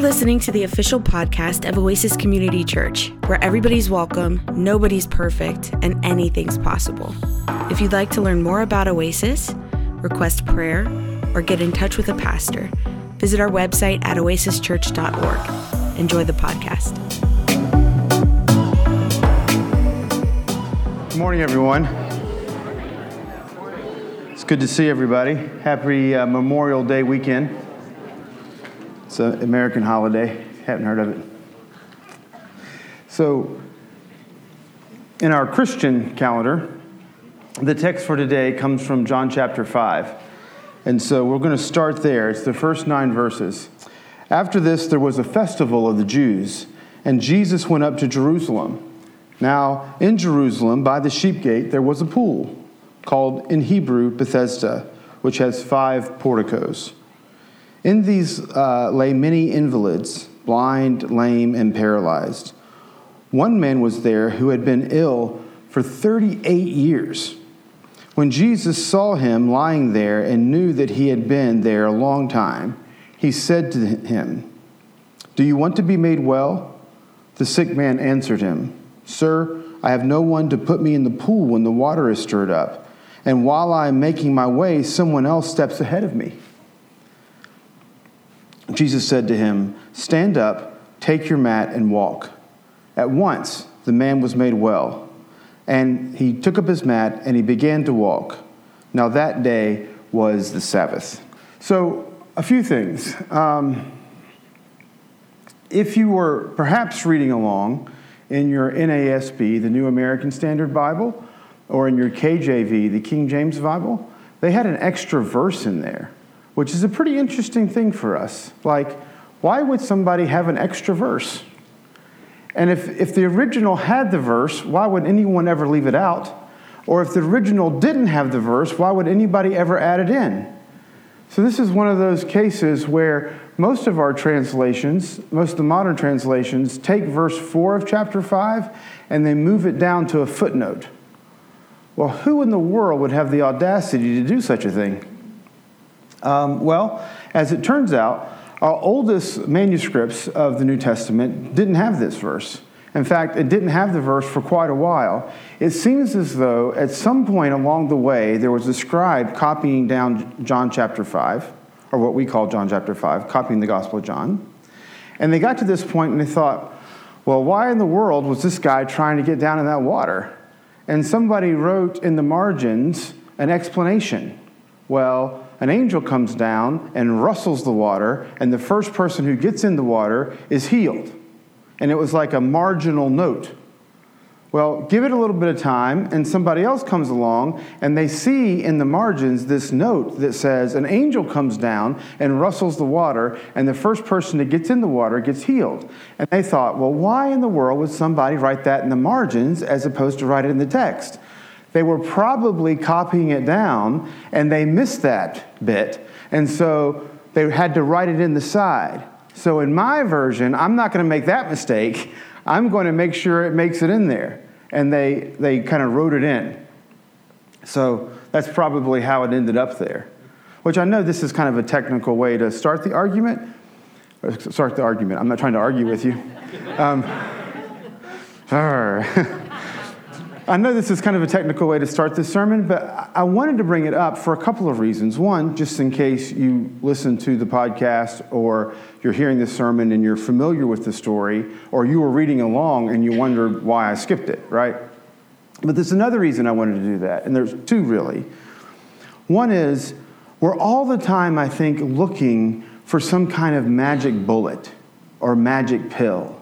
listening to the official podcast of Oasis Community Church, where everybody's welcome, nobody's perfect, and anything's possible. If you'd like to learn more about Oasis, request prayer, or get in touch with a pastor, visit our website at oasischurch.org. Enjoy the podcast. Good morning, everyone. It's good to see everybody. Happy uh, Memorial Day weekend. It's an American holiday. Haven't heard of it. So, in our Christian calendar, the text for today comes from John chapter 5. And so we're going to start there. It's the first nine verses. After this, there was a festival of the Jews, and Jesus went up to Jerusalem. Now, in Jerusalem, by the sheep gate, there was a pool called in Hebrew Bethesda, which has five porticos. In these uh, lay many invalids, blind, lame, and paralyzed. One man was there who had been ill for 38 years. When Jesus saw him lying there and knew that he had been there a long time, he said to him, Do you want to be made well? The sick man answered him, Sir, I have no one to put me in the pool when the water is stirred up, and while I am making my way, someone else steps ahead of me. Jesus said to him, Stand up, take your mat, and walk. At once the man was made well, and he took up his mat and he began to walk. Now that day was the Sabbath. So, a few things. Um, if you were perhaps reading along in your NASB, the New American Standard Bible, or in your KJV, the King James Bible, they had an extra verse in there which is a pretty interesting thing for us. Like, why would somebody have an extra verse? And if, if the original had the verse, why would anyone ever leave it out? Or if the original didn't have the verse, why would anybody ever add it in? So, this is one of those cases where most of our translations, most of the modern translations, take verse 4 of chapter 5 and they move it down to a footnote. Well, who in the world would have the audacity to do such a thing? Um, well, as it turns out, our oldest manuscripts of the New Testament didn't have this verse. In fact, it didn't have the verse for quite a while. It seems as though at some point along the way there was a scribe copying down John chapter 5, or what we call John chapter 5, copying the Gospel of John. And they got to this point and they thought, well, why in the world was this guy trying to get down in that water? And somebody wrote in the margins an explanation. Well, an angel comes down and rustles the water, and the first person who gets in the water is healed. And it was like a marginal note. Well, give it a little bit of time, and somebody else comes along, and they see in the margins this note that says, An angel comes down and rustles the water, and the first person that gets in the water gets healed. And they thought, Well, why in the world would somebody write that in the margins as opposed to write it in the text? They were probably copying it down and they missed that bit. And so they had to write it in the side. So in my version, I'm not going to make that mistake. I'm going to make sure it makes it in there. And they, they kind of wrote it in. So that's probably how it ended up there. Which I know this is kind of a technical way to start the argument. Start the argument. I'm not trying to argue with you. Um, I know this is kind of a technical way to start this sermon, but I wanted to bring it up for a couple of reasons. One, just in case you listen to the podcast or you're hearing this sermon and you're familiar with the story, or you were reading along and you wondered why I skipped it, right? But there's another reason I wanted to do that, and there's two really. One is we're all the time, I think, looking for some kind of magic bullet or magic pill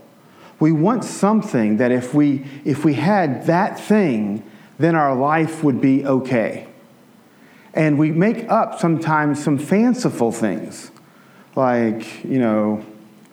we want something that if we, if we had that thing, then our life would be okay. And we make up sometimes some fanciful things, like, you know,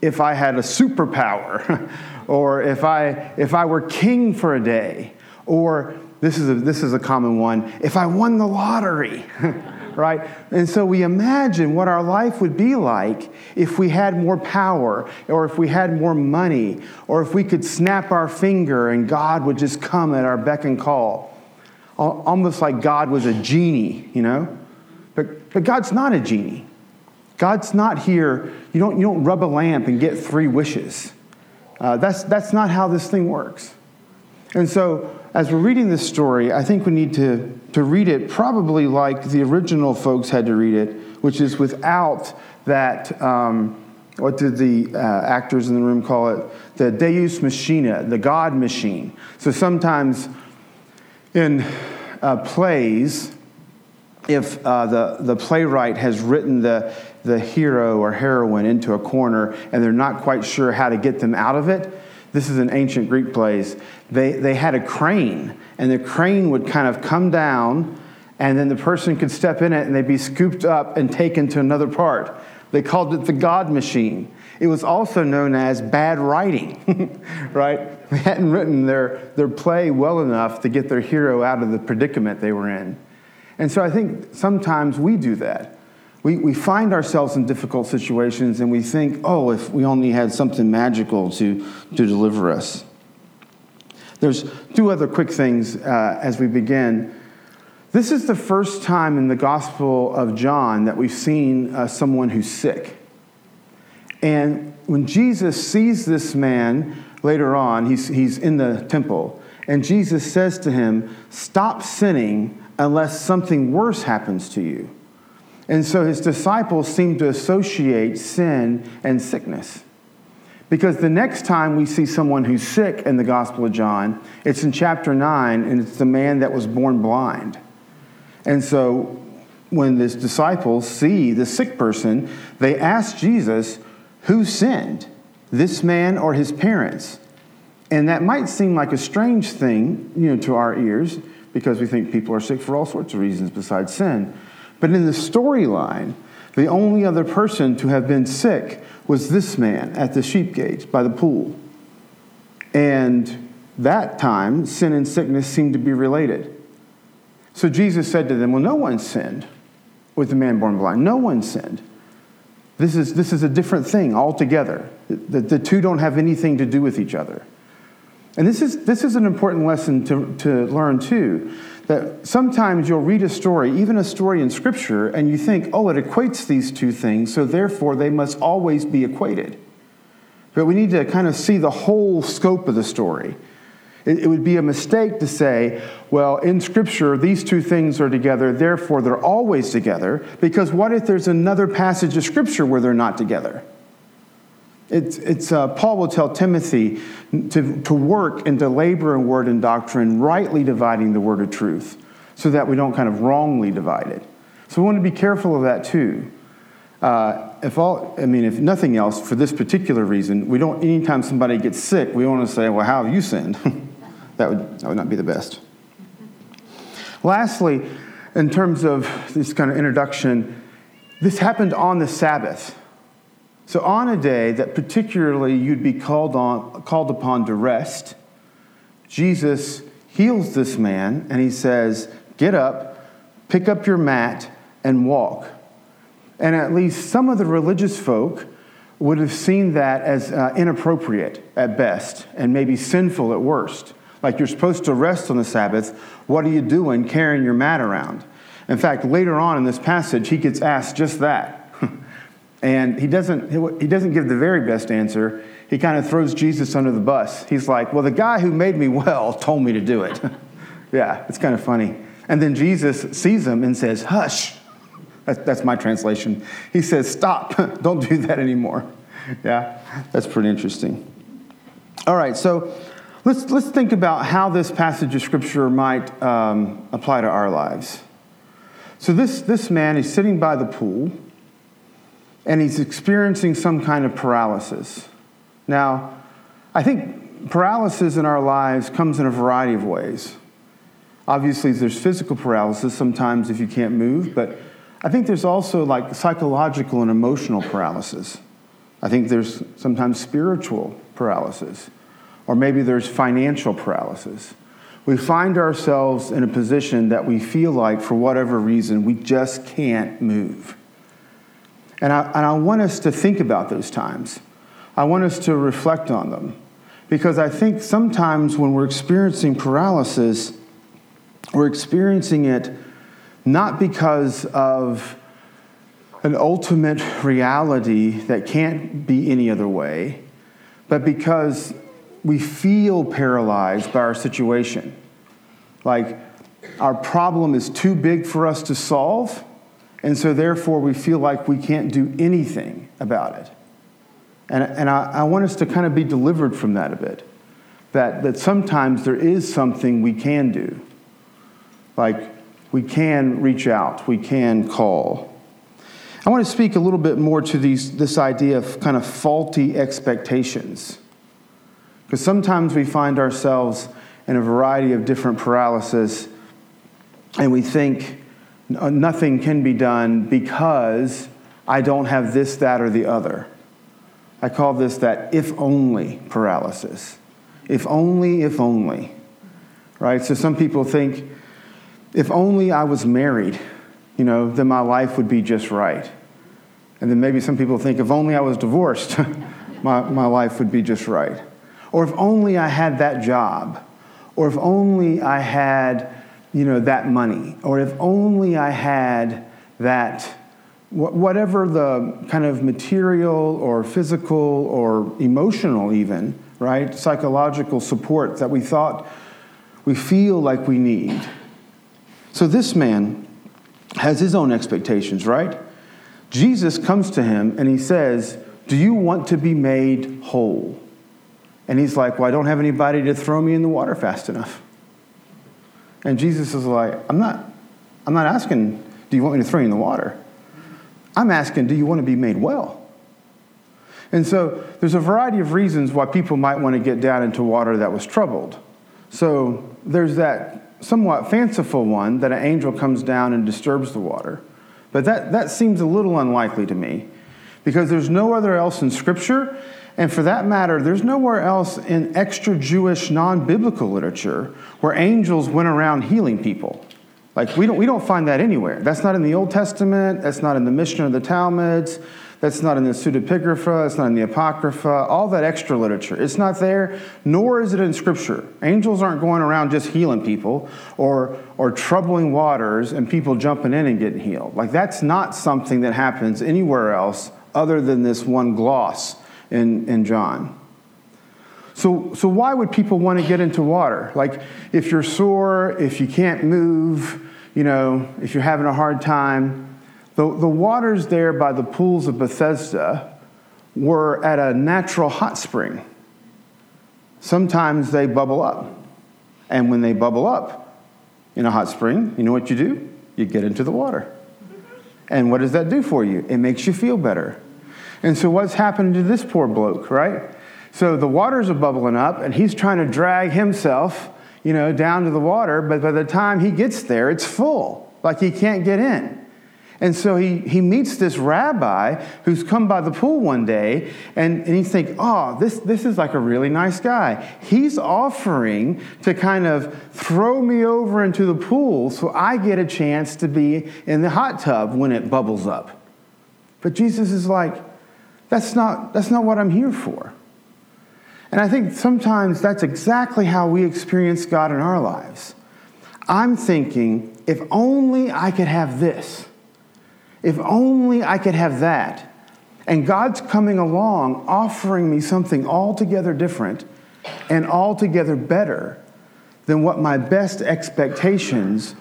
if I had a superpower, or if I, if I were king for a day, or this is a, this is a common one, if I won the lottery. right? And so we imagine what our life would be like if we had more power, or if we had more money, or if we could snap our finger and God would just come at our beck and call. Almost like God was a genie, you know? But, but God's not a genie. God's not here. You don't, you don't rub a lamp and get three wishes. Uh, that's, that's not how this thing works. And so, as we're reading this story, I think we need to, to read it probably like the original folks had to read it, which is without that, um, what did the uh, actors in the room call it? The Deus Machina, the God machine. So sometimes in uh, plays, if uh, the, the playwright has written the, the hero or heroine into a corner and they're not quite sure how to get them out of it, this is an ancient Greek place. They, they had a crane, and the crane would kind of come down, and then the person could step in it and they'd be scooped up and taken to another part. They called it the God machine. It was also known as bad writing, right? They hadn't written their, their play well enough to get their hero out of the predicament they were in. And so I think sometimes we do that. We, we find ourselves in difficult situations and we think, oh, if we only had something magical to, to deliver us. There's two other quick things uh, as we begin. This is the first time in the Gospel of John that we've seen uh, someone who's sick. And when Jesus sees this man later on, he's, he's in the temple, and Jesus says to him, Stop sinning unless something worse happens to you. And so his disciples seem to associate sin and sickness. Because the next time we see someone who's sick in the Gospel of John, it's in chapter 9, and it's the man that was born blind. And so when the disciples see the sick person, they ask Jesus, Who sinned, this man or his parents? And that might seem like a strange thing, you know, to our ears, because we think people are sick for all sorts of reasons besides sin. But in the storyline, the only other person to have been sick was this man at the sheep gate by the pool. And that time, sin and sickness seemed to be related. So Jesus said to them, Well, no one sinned with the man born blind. No one sinned. This is, this is a different thing altogether. The, the two don't have anything to do with each other. And this is, this is an important lesson to, to learn too that sometimes you'll read a story, even a story in Scripture, and you think, oh, it equates these two things, so therefore they must always be equated. But we need to kind of see the whole scope of the story. It, it would be a mistake to say, well, in Scripture, these two things are together, therefore they're always together, because what if there's another passage of Scripture where they're not together? It's, it's uh, Paul will tell Timothy to, to work and to labor in word and doctrine, rightly dividing the word of truth, so that we don't kind of wrongly divide it. So we want to be careful of that too. Uh, if all, I mean, if nothing else, for this particular reason, we don't. Anytime somebody gets sick, we want to say, "Well, how have you sinned?" that would that would not be the best. Lastly, in terms of this kind of introduction, this happened on the Sabbath. So, on a day that particularly you'd be called, on, called upon to rest, Jesus heals this man and he says, Get up, pick up your mat, and walk. And at least some of the religious folk would have seen that as uh, inappropriate at best and maybe sinful at worst. Like you're supposed to rest on the Sabbath. What are you doing carrying your mat around? In fact, later on in this passage, he gets asked just that. And he doesn't, he doesn't give the very best answer. He kind of throws Jesus under the bus. He's like, Well, the guy who made me well told me to do it. yeah, it's kind of funny. And then Jesus sees him and says, Hush. That's my translation. He says, Stop. Don't do that anymore. Yeah, that's pretty interesting. All right, so let's, let's think about how this passage of Scripture might um, apply to our lives. So, this, this man is sitting by the pool and he's experiencing some kind of paralysis. Now, I think paralysis in our lives comes in a variety of ways. Obviously, there's physical paralysis sometimes if you can't move, but I think there's also like psychological and emotional paralysis. I think there's sometimes spiritual paralysis, or maybe there's financial paralysis. We find ourselves in a position that we feel like, for whatever reason, we just can't move. And I, and I want us to think about those times. I want us to reflect on them. Because I think sometimes when we're experiencing paralysis, we're experiencing it not because of an ultimate reality that can't be any other way, but because we feel paralyzed by our situation. Like our problem is too big for us to solve, and so therefore we feel like we can't do anything about it. And, and I, I want us to kind of be delivered from that a bit. That, that sometimes there is something we can do. Like we can reach out, we can call. I want to speak a little bit more to these, this idea of kind of faulty expectations. Because sometimes we find ourselves in a variety of different paralysis and we think nothing can be done because I don't have this, that, or the other. I call this that if only paralysis. If only, if only. Right? So some people think, if only I was married, you know, then my life would be just right. And then maybe some people think, if only I was divorced, my, my life would be just right. Or if only I had that job. Or if only I had, you know, that money. Or if only I had that, whatever the kind of material or physical or emotional, even, right? Psychological support that we thought we feel like we need. So this man has his own expectations, right? Jesus comes to him and he says, Do you want to be made whole? And he's like, Well, I don't have anybody to throw me in the water fast enough. And Jesus is like, I'm not, I'm not asking, Do you want me to throw you in the water? I'm asking, Do you want to be made well? And so there's a variety of reasons why people might want to get down into water that was troubled. So there's that somewhat fanciful one that an angel comes down and disturbs the water. But that, that seems a little unlikely to me because there's no other else in Scripture. And for that matter, there's nowhere else in extra Jewish, non biblical literature where angels went around healing people. Like, we don't, we don't find that anywhere. That's not in the Old Testament, that's not in the Mishnah of the Talmuds, that's not in the pseudepigrapha, it's not in the apocrypha, all that extra literature. It's not there, nor is it in scripture. Angels aren't going around just healing people or, or troubling waters and people jumping in and getting healed. Like that's not something that happens anywhere else other than this one gloss in, in John. So, so why would people want to get into water? Like if you're sore, if you can't move, you know, if you're having a hard time, the, the waters there by the pools of Bethesda were at a natural hot spring. Sometimes they bubble up. And when they bubble up in a hot spring, you know what you do? You get into the water. And what does that do for you? It makes you feel better. And so, what's happened to this poor bloke, right? So, the waters are bubbling up, and he's trying to drag himself, you know, down to the water, but by the time he gets there, it's full. Like he can't get in. And so he, he meets this rabbi who's come by the pool one day, and, and he's thinking, oh, this, this is like a really nice guy. He's offering to kind of throw me over into the pool so I get a chance to be in the hot tub when it bubbles up. But Jesus is like, that's not, that's not what I'm here for. And I think sometimes that's exactly how we experience God in our lives. I'm thinking, if only I could have this. If only I could have that. And God's coming along offering me something altogether different and altogether better than what my best expectations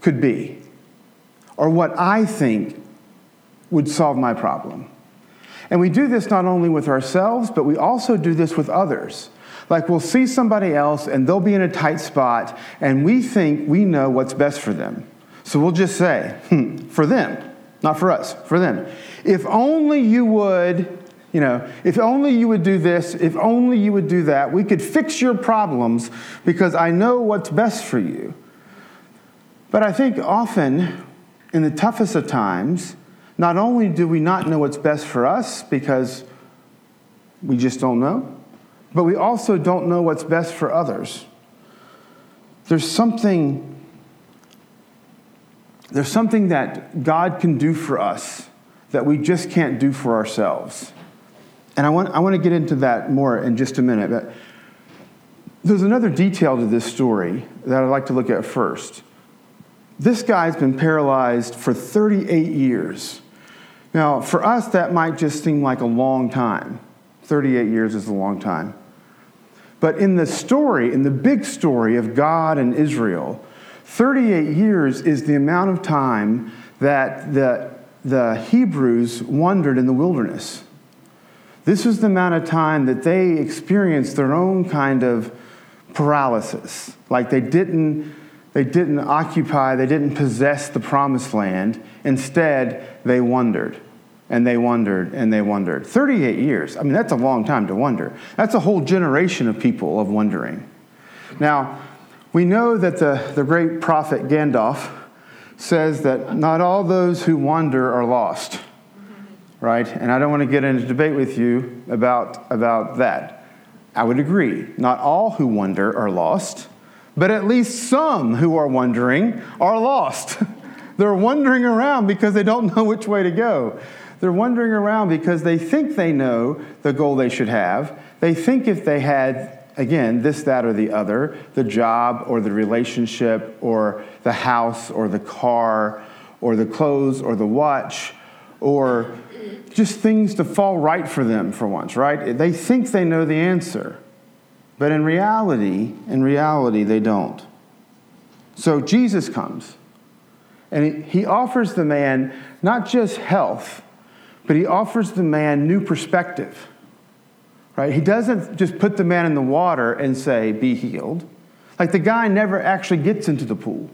could be or what I think would solve my problem. And we do this not only with ourselves, but we also do this with others. Like we'll see somebody else and they'll be in a tight spot and we think we know what's best for them. So we'll just say, hmm, for them. Not for us, for them. If only you would, you know, if only you would do this, if only you would do that, we could fix your problems because I know what's best for you. But I think often, in the toughest of times, not only do we not know what's best for us because we just don't know, but we also don't know what's best for others. There's something there's something that God can do for us that we just can't do for ourselves. And I want, I want to get into that more in just a minute. But there's another detail to this story that I'd like to look at first. This guy's been paralyzed for 38 years. Now, for us, that might just seem like a long time. 38 years is a long time. But in the story, in the big story of God and Israel, 38 years is the amount of time that the, the Hebrews wandered in the wilderness. This is the amount of time that they experienced their own kind of paralysis. Like they didn't, they didn't occupy, they didn't possess the promised land. Instead, they wandered and they wondered and they wondered. 38 years. I mean, that's a long time to wonder. That's a whole generation of people of wondering. Now, we know that the, the great prophet Gandalf says that not all those who wander are lost, right? And I don't want to get into debate with you about, about that. I would agree. Not all who wander are lost, but at least some who are wondering are lost. They're wandering around because they don't know which way to go. They're wandering around because they think they know the goal they should have. They think if they had, again, this, that, or the other, the job or the relationship or the house or the car or the clothes or the watch or just things to fall right for them for once, right? They think they know the answer. But in reality, in reality, they don't. So Jesus comes and he offers the man not just health, but he offers the man new perspective. Right? He doesn't just put the man in the water and say, be healed. Like the guy never actually gets into the pool.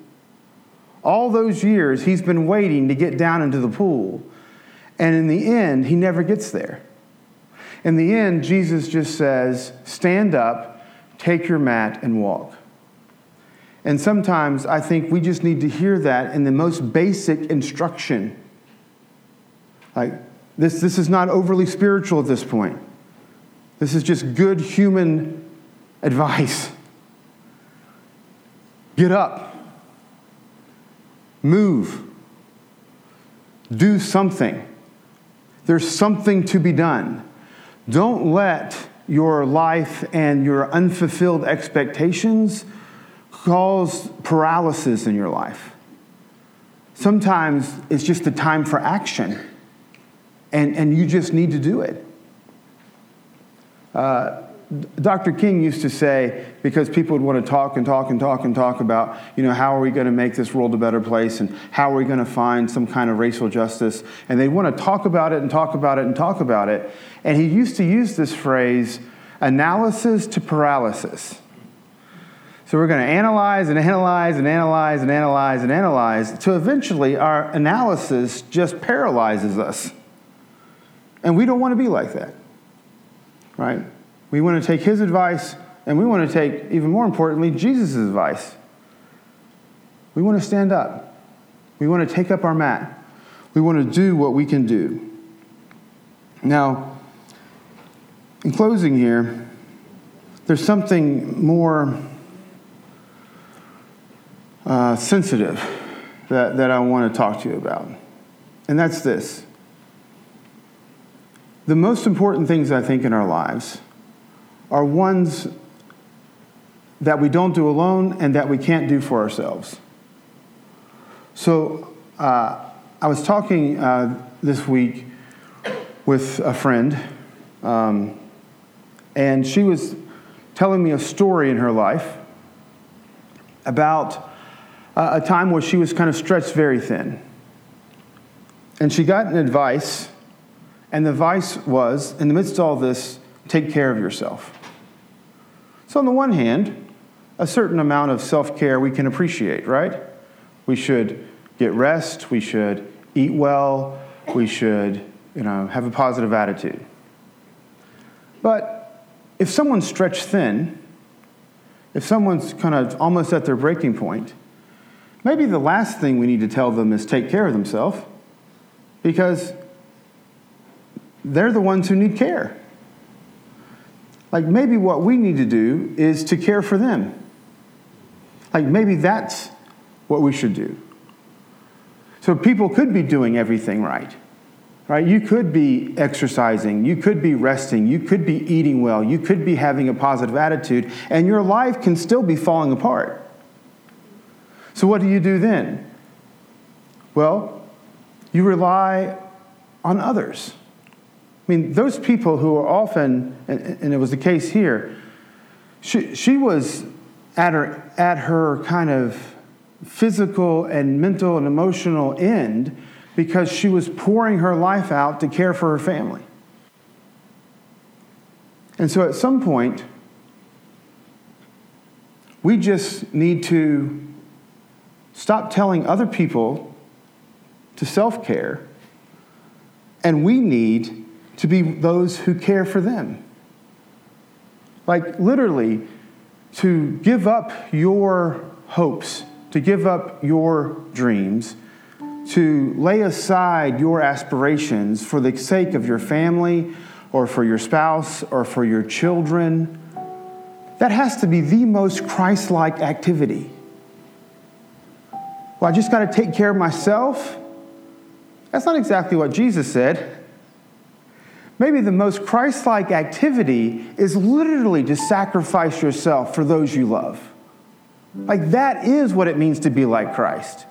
All those years, he's been waiting to get down into the pool. And in the end, he never gets there. In the end, Jesus just says, Stand up, take your mat, and walk. And sometimes I think we just need to hear that in the most basic instruction. Like, this, this is not overly spiritual at this point. This is just good human advice. Get up, move, do something. There's something to be done. Don't let your life and your unfulfilled expectations cause paralysis in your life. Sometimes it's just a time for action and, and you just need to do it. Uh, Dr. King used to say, because people would want to talk and talk and talk and talk about, you know, how are we going to make this world a better place and how are we going to find some kind of racial justice? And they want to talk about it and talk about it and talk about it. And he used to use this phrase, analysis to paralysis. So we're going to analyze and analyze and analyze and analyze and analyze to eventually our analysis just paralyzes us. And we don't want to be like that, right? We want to take his advice, and we want to take, even more importantly, Jesus' advice. We want to stand up. We want to take up our mat. We want to do what we can do. Now, in closing here, there's something more uh, sensitive that, that I want to talk to you about. And that's this the most important things I think in our lives are ones that we don't do alone and that we can't do for ourselves. So uh, I was talking uh, this week with a friend, um, and she was telling me a story in her life about a time where she was kind of stretched very thin. And she got an advice and the advice was, in the midst of all this, take care of yourself. So, on the one hand, a certain amount of self care we can appreciate, right? We should get rest, we should eat well, we should you know, have a positive attitude. But if someone's stretched thin, if someone's kind of almost at their breaking point, maybe the last thing we need to tell them is take care of themselves because they're the ones who need care. Like maybe what we need to do is to care for them. Like maybe that's what we should do. So people could be doing everything right. Right? You could be exercising, you could be resting, you could be eating well, you could be having a positive attitude, and your life can still be falling apart. So what do you do then? Well, you rely on others. I mean, those people who are often, and it was the case here, she, she was at her, at her kind of physical and mental and emotional end because she was pouring her life out to care for her family. And so at some point, we just need to stop telling other people to self care, and we need to be those who care for them. Like, literally, to give up your hopes, to give up your dreams, to lay aside your aspirations for the sake of your family or for your spouse or for your children. That has to be the most Christ like activity. Well, I just got to take care of myself. That's not exactly what Jesus said. Maybe the most Christ like activity is literally to sacrifice yourself for those you love. Like, that is what it means to be like Christ.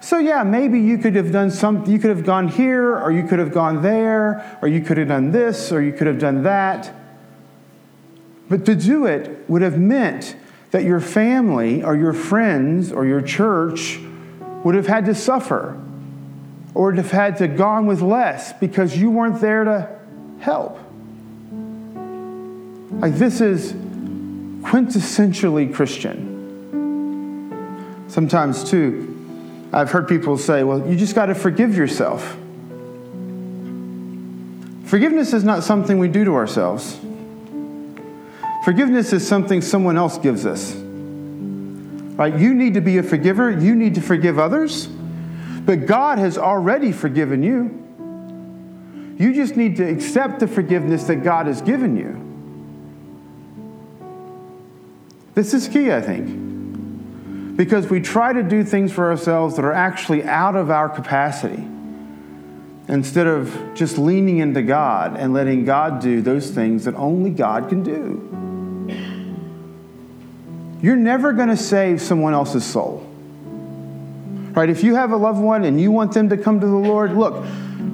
So, yeah, maybe you could have done some, you could have gone here, or you could have gone there, or you could have done this, or you could have done that. But to do it would have meant that your family, or your friends, or your church would have had to suffer or have had to gone with less because you weren't there to help. Like this is quintessentially Christian. Sometimes, too, I've heard people say, well, you just got to forgive yourself. Forgiveness is not something we do to ourselves. Forgiveness is something someone else gives us. Right? You need to be a forgiver. You need to forgive others. But God has already forgiven you. You just need to accept the forgiveness that God has given you. This is key, I think. Because we try to do things for ourselves that are actually out of our capacity instead of just leaning into God and letting God do those things that only God can do. You're never going to save someone else's soul. Right? If you have a loved one and you want them to come to the Lord, look,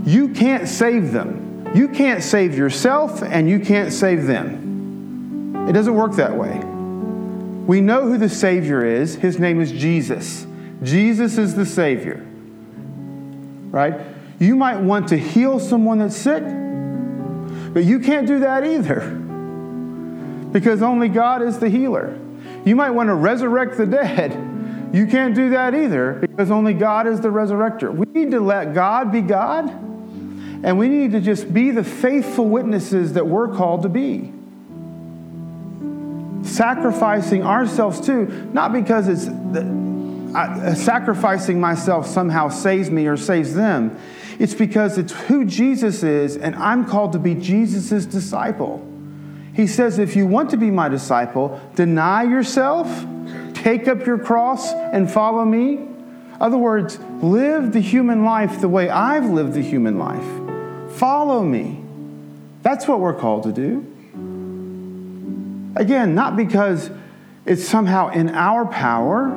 you can't save them. You can't save yourself and you can't save them. It doesn't work that way. We know who the Savior is. His name is Jesus. Jesus is the Savior. Right? You might want to heal someone that's sick, but you can't do that either because only God is the healer. You might want to resurrect the dead, you can't do that either because only God is the resurrector. We need to let God be God, and we need to just be the faithful witnesses that we're called to be. Sacrificing ourselves too, not because it's uh, sacrificing myself somehow saves me or saves them. It's because it's who Jesus is, and I'm called to be Jesus' disciple. He says, if you want to be my disciple, deny yourself Take up your cross and follow me. Other words, live the human life the way I've lived the human life. Follow me. That's what we're called to do. Again, not because it's somehow in our power.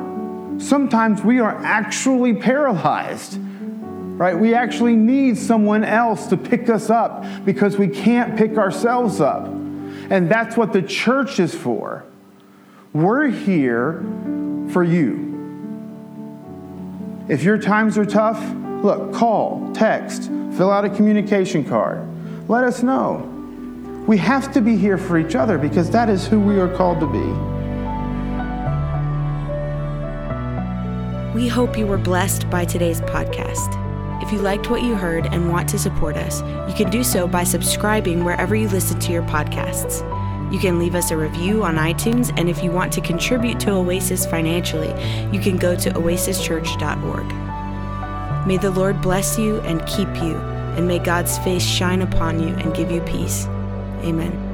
Sometimes we are actually paralyzed, right? We actually need someone else to pick us up because we can't pick ourselves up. And that's what the church is for. We're here for you. If your times are tough, look, call, text, fill out a communication card. Let us know. We have to be here for each other because that is who we are called to be. We hope you were blessed by today's podcast. If you liked what you heard and want to support us, you can do so by subscribing wherever you listen to your podcasts. You can leave us a review on iTunes, and if you want to contribute to Oasis financially, you can go to oasischurch.org. May the Lord bless you and keep you, and may God's face shine upon you and give you peace. Amen.